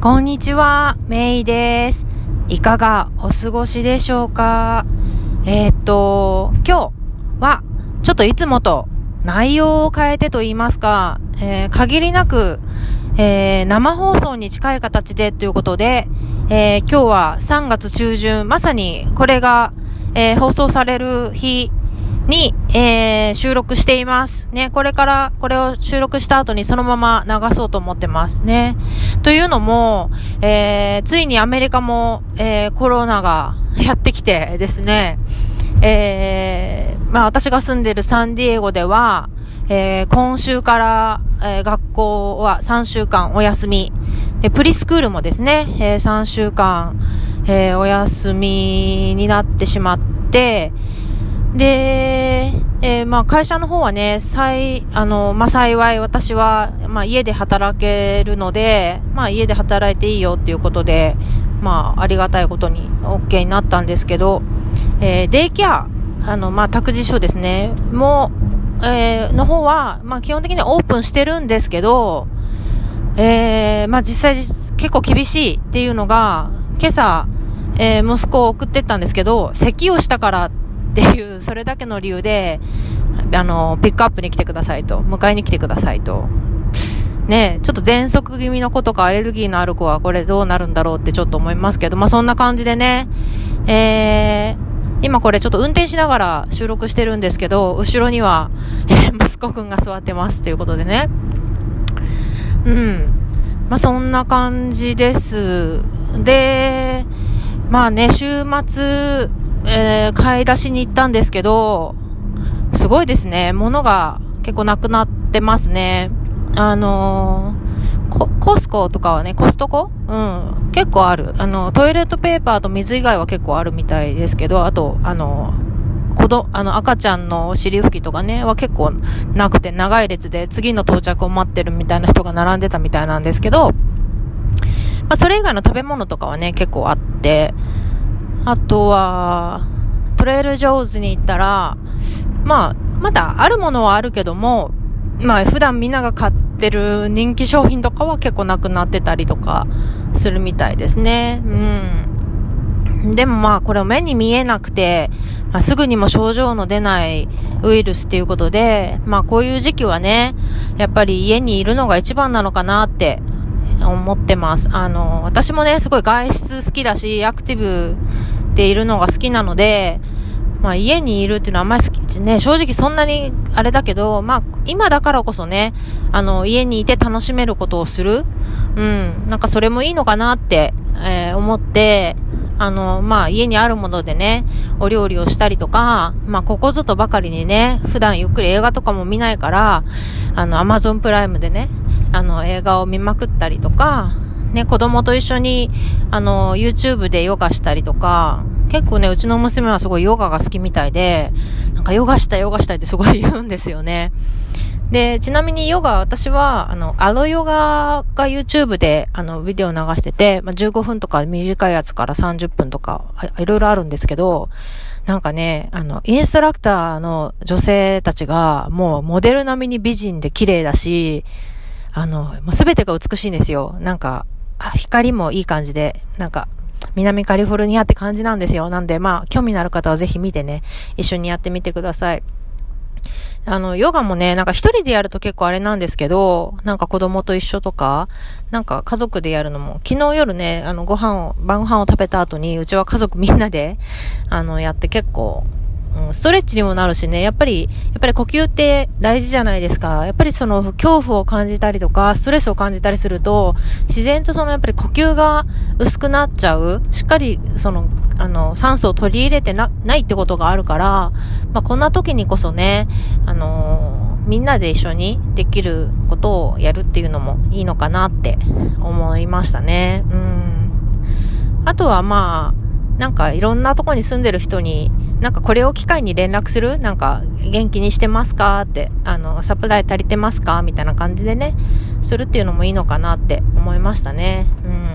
こんにちは、メイです。いかがお過ごしでしょうか？えー、っと、今日は、ちょっといつもと内容を変えてと言いますか、えー、限りなく、えー、生放送に近い形でということで、え、今日は3月中旬、まさにこれが、え、放送される日に、えー、収録しています。ね、これからこれを収録した後にそのまま流そうと思ってますね。というのも、えー、ついにアメリカも、えー、コロナがやってきてですね、えー、まあ私が住んでるサンディエゴでは、えー、今週から、えー、学校は3週間お休み。で、プリスクールもですね、えー、3週間、えー、お休みになってしまって、で、えー、まあ会社の方はね、幸、あの、まあ幸い私は、まあ家で働けるので、まあ家で働いていいよっていうことで、まあありがたいことに OK になったんですけど、えー、デイケア、あの、まあ託児所ですね、も、えー、の方は、まあ基本的にオープンしてるんですけど、えー、まあ実際結構厳しいっていうのが、今朝、えー、息子を送ってったんですけど、咳をしたからっていう、それだけの理由で、あの、ピックアップに来てくださいと、迎えに来てくださいと。ねちょっと喘息気味の子とかアレルギーのある子はこれどうなるんだろうってちょっと思いますけど、まあそんな感じでね、えー、今これちょっと運転しながら収録してるんですけど、後ろには、え、息子くんが座ってますということでね。うん。まあそんな感じです。で、まあね、週末、えー、買い出しに行ったんですけど、すごいですね。物が結構なくなってますね。あのー、コ、スコとかはね、コストコ？うん。結構ある。あの、トイレットペーパーと水以外は結構あるみたいですけど、あと、あの、子供、あの、赤ちゃんのお尻拭きとかね、は結構なくて長い列で次の到着を待ってるみたいな人が並んでたみたいなんですけど、まあ、それ以外の食べ物とかはね、結構あって、あとは、トレイル上手に行ったら、まあ、まだあるものはあるけども、まあ普段みんなが買ってる人気商品とかは結構なくなってたりとかするみたいですね。うん。でもまあこれを目に見えなくて、まあ、すぐにも症状の出ないウイルスっていうことで、まあこういう時期はね、やっぱり家にいるのが一番なのかなって思ってます。あの、私もね、すごい外出好きだし、アクティブでいるのが好きなので、まあ家にいるっていうのはあんまり好き、ね、正直そんなにあれだけど、まあ今だからこそね、あの家にいて楽しめることをする。うん、なんかそれもいいのかなって、えー、思って、あの、まあ家にあるものでね、お料理をしたりとか、まあここぞとばかりにね、普段ゆっくり映画とかも見ないから、あの、アマゾンプライムでね、あの、映画を見まくったりとか、ね、子供と一緒に、あの、YouTube でヨガしたりとか、結構ね、うちの娘はすごいヨガが好きみたいで、なんかヨガしたいヨガしたいってすごい言うんですよね。で、ちなみにヨガ、私は、あの、アロヨガが YouTube で、あの、ビデオ流してて、まあ、15分とか短いやつから30分とか、いろいろあるんですけど、なんかね、あの、インストラクターの女性たちが、もうモデル並みに美人で綺麗だし、あの、もうすべてが美しいんですよ。なんか、あ光もいい感じで、なんか、南カリフォルニアって感じなんですよ。なんで、まあ、興味のある方はぜひ見てね、一緒にやってみてください。あの、ヨガもね、なんか一人でやると結構あれなんですけど、なんか子供と一緒とか、なんか家族でやるのも、昨日夜ね、あの、ご飯を、晩ご飯を食べた後に、うちは家族みんなで、あの、やって結構、うん、ストレッチにもなるしね、やっぱり、やっぱり呼吸って大事じゃないですか。やっぱりその恐怖を感じたりとか、ストレスを感じたりすると、自然とそのやっぱり呼吸が薄くなっちゃう。しっかりその、あの、酸素を取り入れてな、ないってことがあるから、まあ、こんな時にこそね、あのー、みんなで一緒にできることをやるっていうのもいいのかなって思いましたね。うん。あとはまあ、なんかいろんなとこに住んでる人になんかこれを機会に連絡する？なんか元気にしてますか？って、あの、サプライ足りてますか？みたいな感じでね、するっていうのもいいのかなって思いましたね。うん。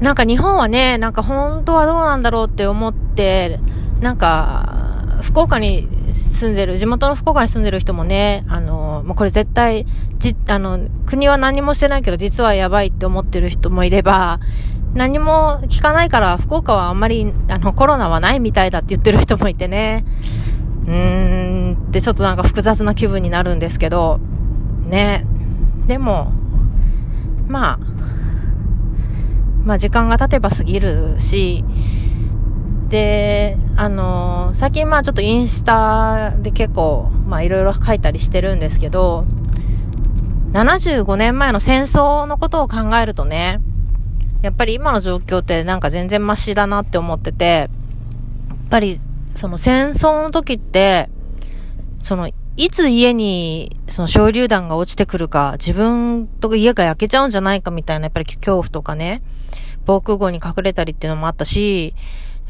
なんか日本はね、なんか本当はどうなんだろうって思って、なんか、福岡に住んでる、地元の福岡に住んでる人もね、あの、もうこれ絶対、じ、あの、国は何もしてないけど実はやばいって思ってる人もいれば、何も聞かないから福岡はあんまり、あの、コロナはないみたいだって言ってる人もいてね。うーんってちょっとなんか複雑な気分になるんですけど、ね。でも、まあ、まあ時間が経てば過ぎるし、で、あのー、最近まあちょっとインスタで結構、まあいろいろ書いたりしてるんですけど、75年前の戦争のことを考えるとね、やっぱり今の状況ってなんか全然マシだなって思ってて、やっぱりその戦争の時って、そのいつ家にその小榴弾が落ちてくるか、自分と家が焼けちゃうんじゃないかみたいなやっぱり恐怖とかね、防空壕に隠れたりっていうのもあったし、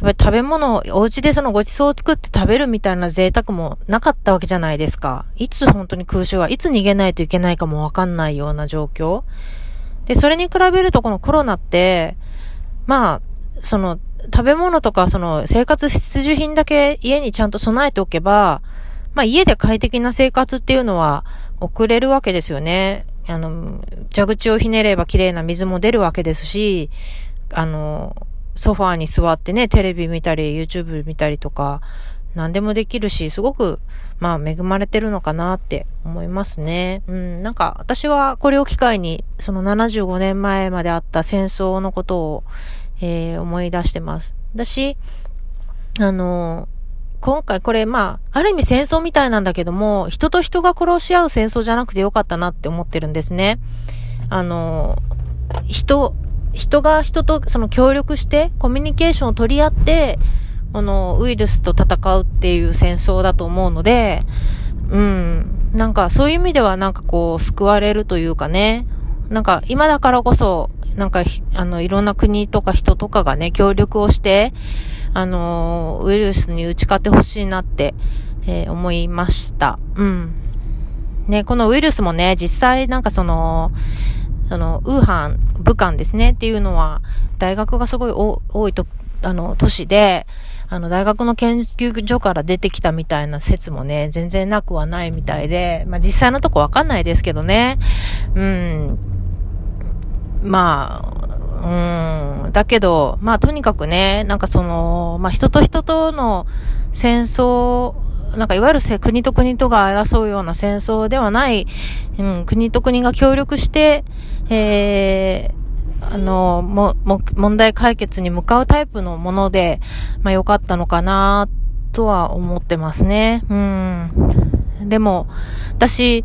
やっぱり食べ物、お家でそのご馳走を作って食べるみたいな贅沢もなかったわけじゃないですか。いつ本当に空襲が、いつ逃げないといけないかもわかんないような状況。で、それに比べるとこのコロナって、まあ、その、食べ物とかその生活必需品だけ家にちゃんと備えておけば、まあ家で快適な生活っていうのは送れるわけですよね。あの、蛇口をひねれば綺麗な水も出るわけですし、あの、ソファーに座ってね、テレビ見たり、YouTube 見たりとか、何でもできるし、すごく、まあ、恵まれてるのかなって思いますね。うん、なんか、私はこれを機会に、その75年前まであった戦争のことを、えー、思い出してます。だし、あの、今回これ、まあ、ある意味戦争みたいなんだけども、人と人が殺し合う戦争じゃなくてよかったなって思ってるんですね。あの、人、人が人とその協力してコミュニケーションを取り合って、このウイルスと戦うっていう戦争だと思うので、うん、なんかそういう意味ではなんかこう救われるというかね、なんか今だからこそ、なんかあのいろんな国とか人とかがね、協力をして、あのウイルスに打ち勝ってほしいなって、えー、思いました。うん。ね、このウイルスもね、実際なんかその、その、ウーハン、武漢ですねっていうのは、大学がすごい多いと、あの、都市で、あの、大学の研究所から出てきたみたいな説もね、全然なくはないみたいで、まあ、実際のとこわかんないですけどね。うん。まあ、うん。だけど、まあ、とにかくね、なんかその、まあ、人と人との戦争なんかいわゆる国と国とが争うような戦争ではない、うん、国と国が協力して、えー、あの、も、も、問題解決に向かうタイプのもので、まあ良かったのかな、とは思ってますね。うん。でも、私、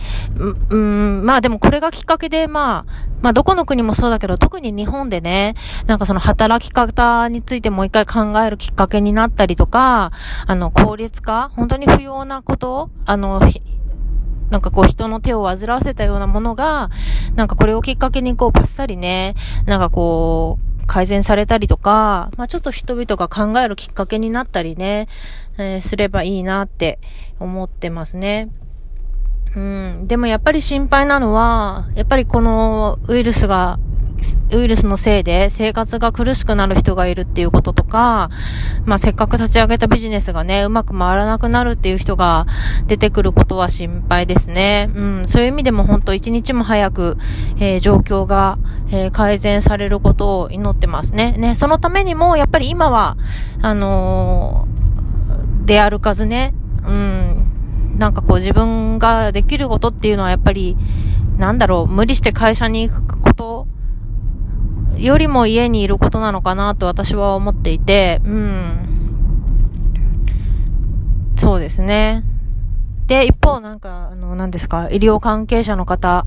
うん、まあでもこれがきっかけで、まあ、まあどこの国もそうだけど、特に日本でね、なんかその働き方についてもう一回考えるきっかけになったりとか、あの、効率化本当に不要なことあの、なんかこう人の手を煩わせたようなものが、なんかこれをきっかけにこうパッサリね、なんかこう、改善されたりとか、まあちょっと人々が考えるきっかけになったりね、えー、すればいいなって思ってますね。うん。でもやっぱり心配なのは、やっぱりこのウイルスが、ウイルスのせいで生活が苦しくなる人がいるっていうこととか、まあせっかく立ち上げたビジネスがね、うまく回らなくなるっていう人が出てくることは心配ですね。うん。そういう意味でも本当一日も早く、えー、状況が、えー、改善されることを祈ってますね。ね、そのためにもやっぱり今は、あのー、出歩かずね、うん、なんかこう自分ができることっていうのはやっぱり、なんだろう、無理して会社に行くことよりも家にいることなのかなと私は思っていて、うん。そうですね。で、一方なんか、あの、何ですか、医療関係者の方、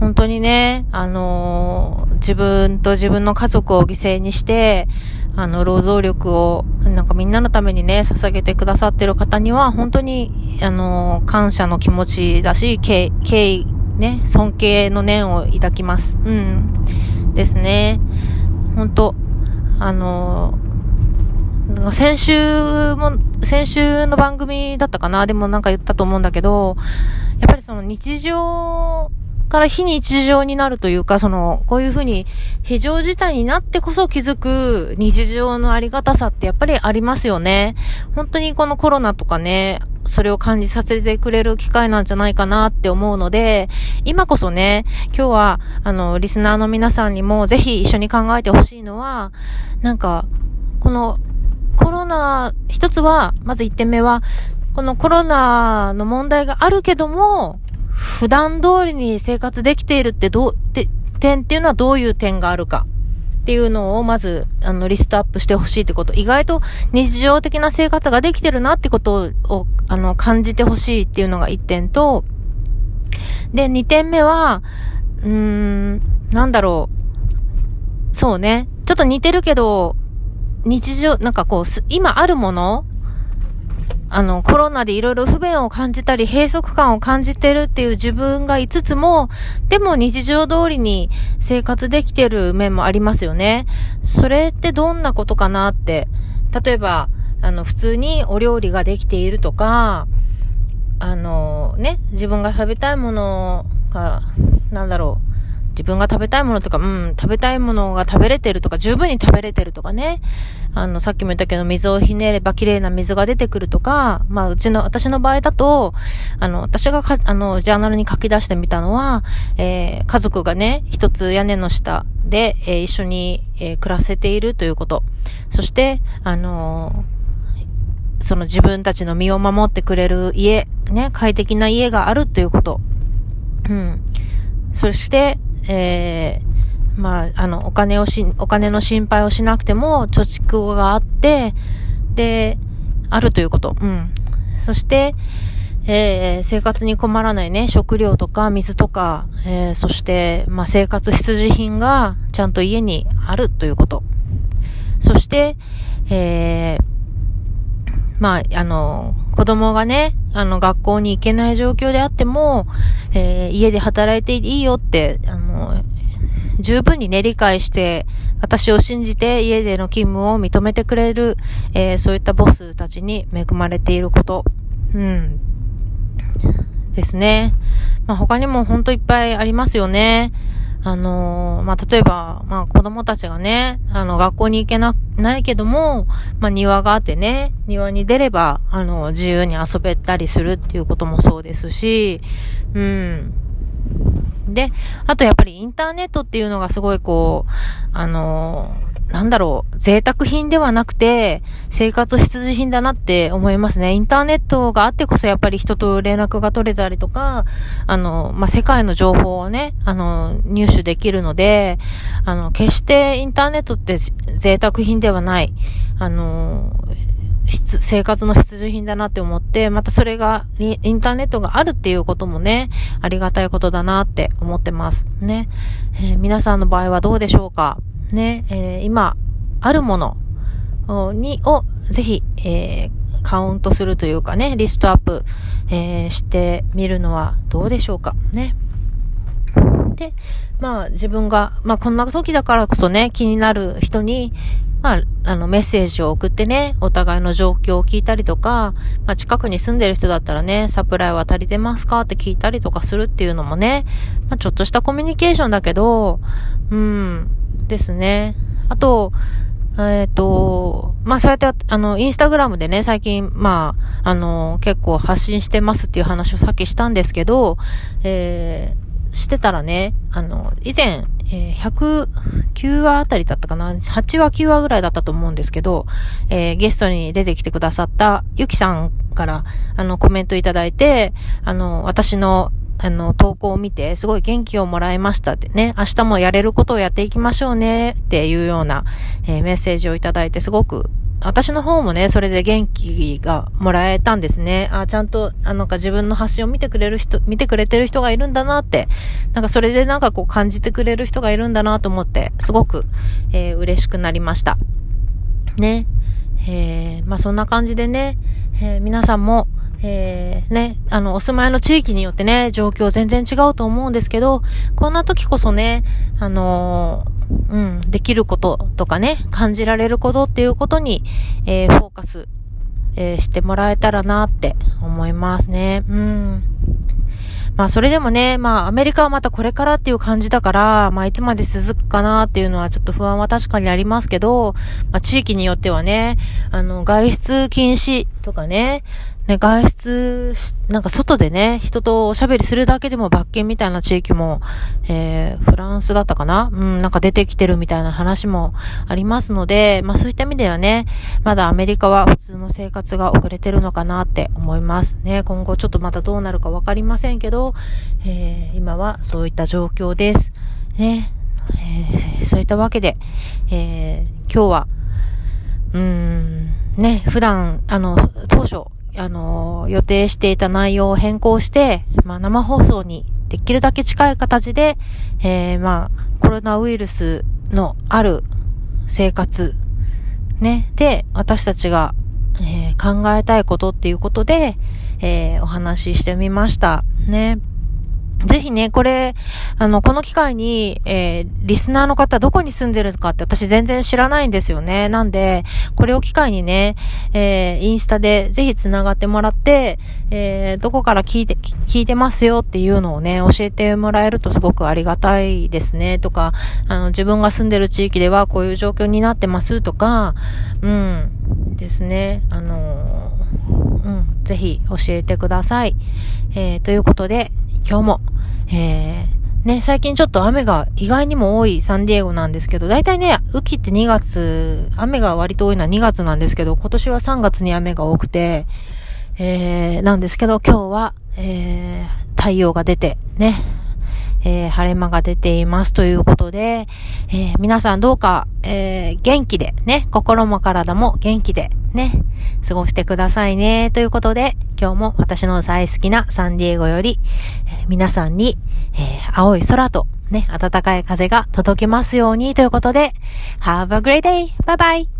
本当にね、あの、自分と自分の家族を犠牲にして、あの、労働力を、なんかみんなのためにね、捧げてくださってる方には、本当に、あの、感謝の気持ちだし、敬、敬ね、尊敬の念を抱きます。うん。ですね。本当あの、先週も、先週の番組だったかなでもなんか言ったと思うんだけど、やっぱりその日常から非日常になるというか、その、こういうふうに非常事態になってこそ気づく日常のありがたさってやっぱりありますよね。本当にこのコロナとかね、それを感じさせてくれる機会なんじゃないかなって思うので、今こそね、今日は、あの、リスナーの皆さんにもぜひ一緒に考えてほしいのは、なんか、このコロナ、一つは、まず一点目は、このコロナの問題があるけども、普段通りに生活できているってどう、て、点っていうのはどういう点があるかっていうのをまず、あの、リストアップしてほしいってこと。意外と日常的な生活ができてるなってことを、あの、感じてほしいっていうのが一点と、で、二点目は、うーん、なんだろう。そうね。ちょっと似てるけど、日常、なんかこう、今あるものあの、コロナでいろいろ不便を感じたり、閉塞感を感じてるっていう自分がいつつも、でも日常通りに生活できてる面もありますよね。それってどんなことかなって。例えば、あの、普通にお料理ができているとか、あの、ね、自分が食べたいものが、なんだろう、自分が食べたいものとか、うん、食べたいものが食べれてるとか、十分に食べれてるとかね。あの、さっきも言ったけど、水をひねれば綺麗な水が出てくるとか、まあ、うちの、私の場合だと、あの、私がか、あの、ジャーナルに書き出してみたのは、えー、家族がね、一つ屋根の下で、えー、一緒に、えー、暮らせているということ。そして、あのその自分たちの身を守ってくれる家、ね、快適な家があるということ。うん。そして、えー、まあ、あの、お金をし、お金の心配をしなくても、貯蓄があって、で、あるということ。うん。そして、えー、生活に困らないね、食料とか水とか、えー、そして、まあ、生活必需品がちゃんと家にあるということ。そして、えー、まあ、あの、子供がね、あの、学校に行けない状況であっても、えー、家で働いていいよって、あの、十分にね、理解して、私を信じて家での勤務を認めてくれる、えー、そういったボスたちに恵まれていること。うん。ですね。まあ、他にもほんといっぱいありますよね。あのー、まあ、例えば、まあ、子供たちがね、あの、学校に行けな、ないけども、まあ、庭があってね、庭に出れば、あの、自由に遊べたりするっていうこともそうですし、うん。で、あとやっぱりインターネットっていうのがすごいこう、あのーなんだろう、贅沢品ではなくて、生活必需品だなって思いますね。インターネットがあってこそやっぱり人と連絡が取れたりとか、あの、まあ、世界の情報をね、あの、入手できるので、あの、決してインターネットって贅沢品ではない。あの、生活の必需品だなって思って、またそれが、インターネットがあるっていうこともね、ありがたいことだなって思ってます。ね。えー、皆さんの場合はどうでしょうか？ね、えー、今、あるものに、を、ぜひ、えー、カウントするというかね、リストアップ、えー、してみるのはどうでしょうか？ね。で、まあ自分が、まあこんな時だからこそね、気になる人に、まあ、あのメッセージを送ってね、お互いの状況を聞いたりとか、まあ近くに住んでる人だったらね、サプライは足りてますか？って聞いたりとかするっていうのもね、まあちょっとしたコミュニケーションだけど、うん、ですね。あと、えっ、ー、と、まあ、そうやって、あの、インスタグラムでね、最近、まあ、あの、結構発信してますっていう話をさっきしたんですけど、えー、してたらね、あの、以前、えー、109話あたりだったかな ?8 話9話ぐらいだったと思うんですけど、えー、ゲストに出てきてくださったゆきさんから、あの、コメントいただいて、あの、私のあの、投稿を見て、すごい元気をもらいましたってね、明日もやれることをやっていきましょうねっていうような、えー、メッセージをいただいて、すごく、私の方もね、それで元気がもらえたんですね。あ、ちゃんと、あなんか自分の発信を見てくれる人、見てくれてる人がいるんだなって、なんかそれでなんかこう感じてくれる人がいるんだなと思って、すごく、えー、嬉しくなりました。ね。えー、まあそんな感じでね、えー、皆さんも、えー、ね、あの、お住まいの地域によってね、状況全然違うと思うんですけど、こんな時こそね、あのー、うん、できることとかね、感じられることっていうことに、えー、フォーカス、えー、してもらえたらなって思いますね。うん。まあそれでもね、まあアメリカはまたこれからっていう感じだから、まあいつまで続くかなっていうのはちょっと不安は確かにありますけど、まあ地域によってはね、あの外出禁止とかね、ね、外出、なんか外でね、人とおしゃべりするだけでも罰金みたいな地域も、えー、フランスだったかな？うん、なんか出てきてるみたいな話もありますので、まあそういった意味ではね、まだアメリカは普通の生活が遅れてるのかなって思いますね。今後ちょっとまたどうなるかわかりませんけど、えー、今はそういった状況です。ね。えー、そういったわけで、えー、今日は、うーん、ね、普段、あの、当初、あの、予定していた内容を変更して、まあ、生放送にできるだけ近い形で、えー、まあ、コロナウイルスのある生活、ね、で、私たちが、えー、考えたいことっていうことで、えー、お話ししてみました。ね。ぜひね、これ、あの、この機会に、えー、リスナーの方どこに住んでるかって私全然知らないんですよね。なんで、これを機会にね、えー、インスタでぜひ繋がってもらって、えー、どこから聞いて、聞いてますよっていうのをね、教えてもらえるとすごくありがたいですね。とか、あの、自分が住んでる地域ではこういう状況になってますとか、うん、ですね。あのうん、ぜひ教えてください。えー、ということで、今日も、えー、ね、最近ちょっと雨が意外にも多いサンディエゴなんですけど、大体ね、雨季って2月、雨が割と多いのは2月なんですけど、今年は3月に雨が多くて、えー、なんですけど、今日は、えー、太陽が出て、ね、えー、晴れ間が出ていますということで、えー、皆さんどうか、えー、元気でね、心も体も元気でね、過ごしてくださいね。ということで、今日も私の大好きなサンディエゴより、え皆さんに、え青い空とね、暖かい風が届きますようにということで、Have a great day! Bye bye!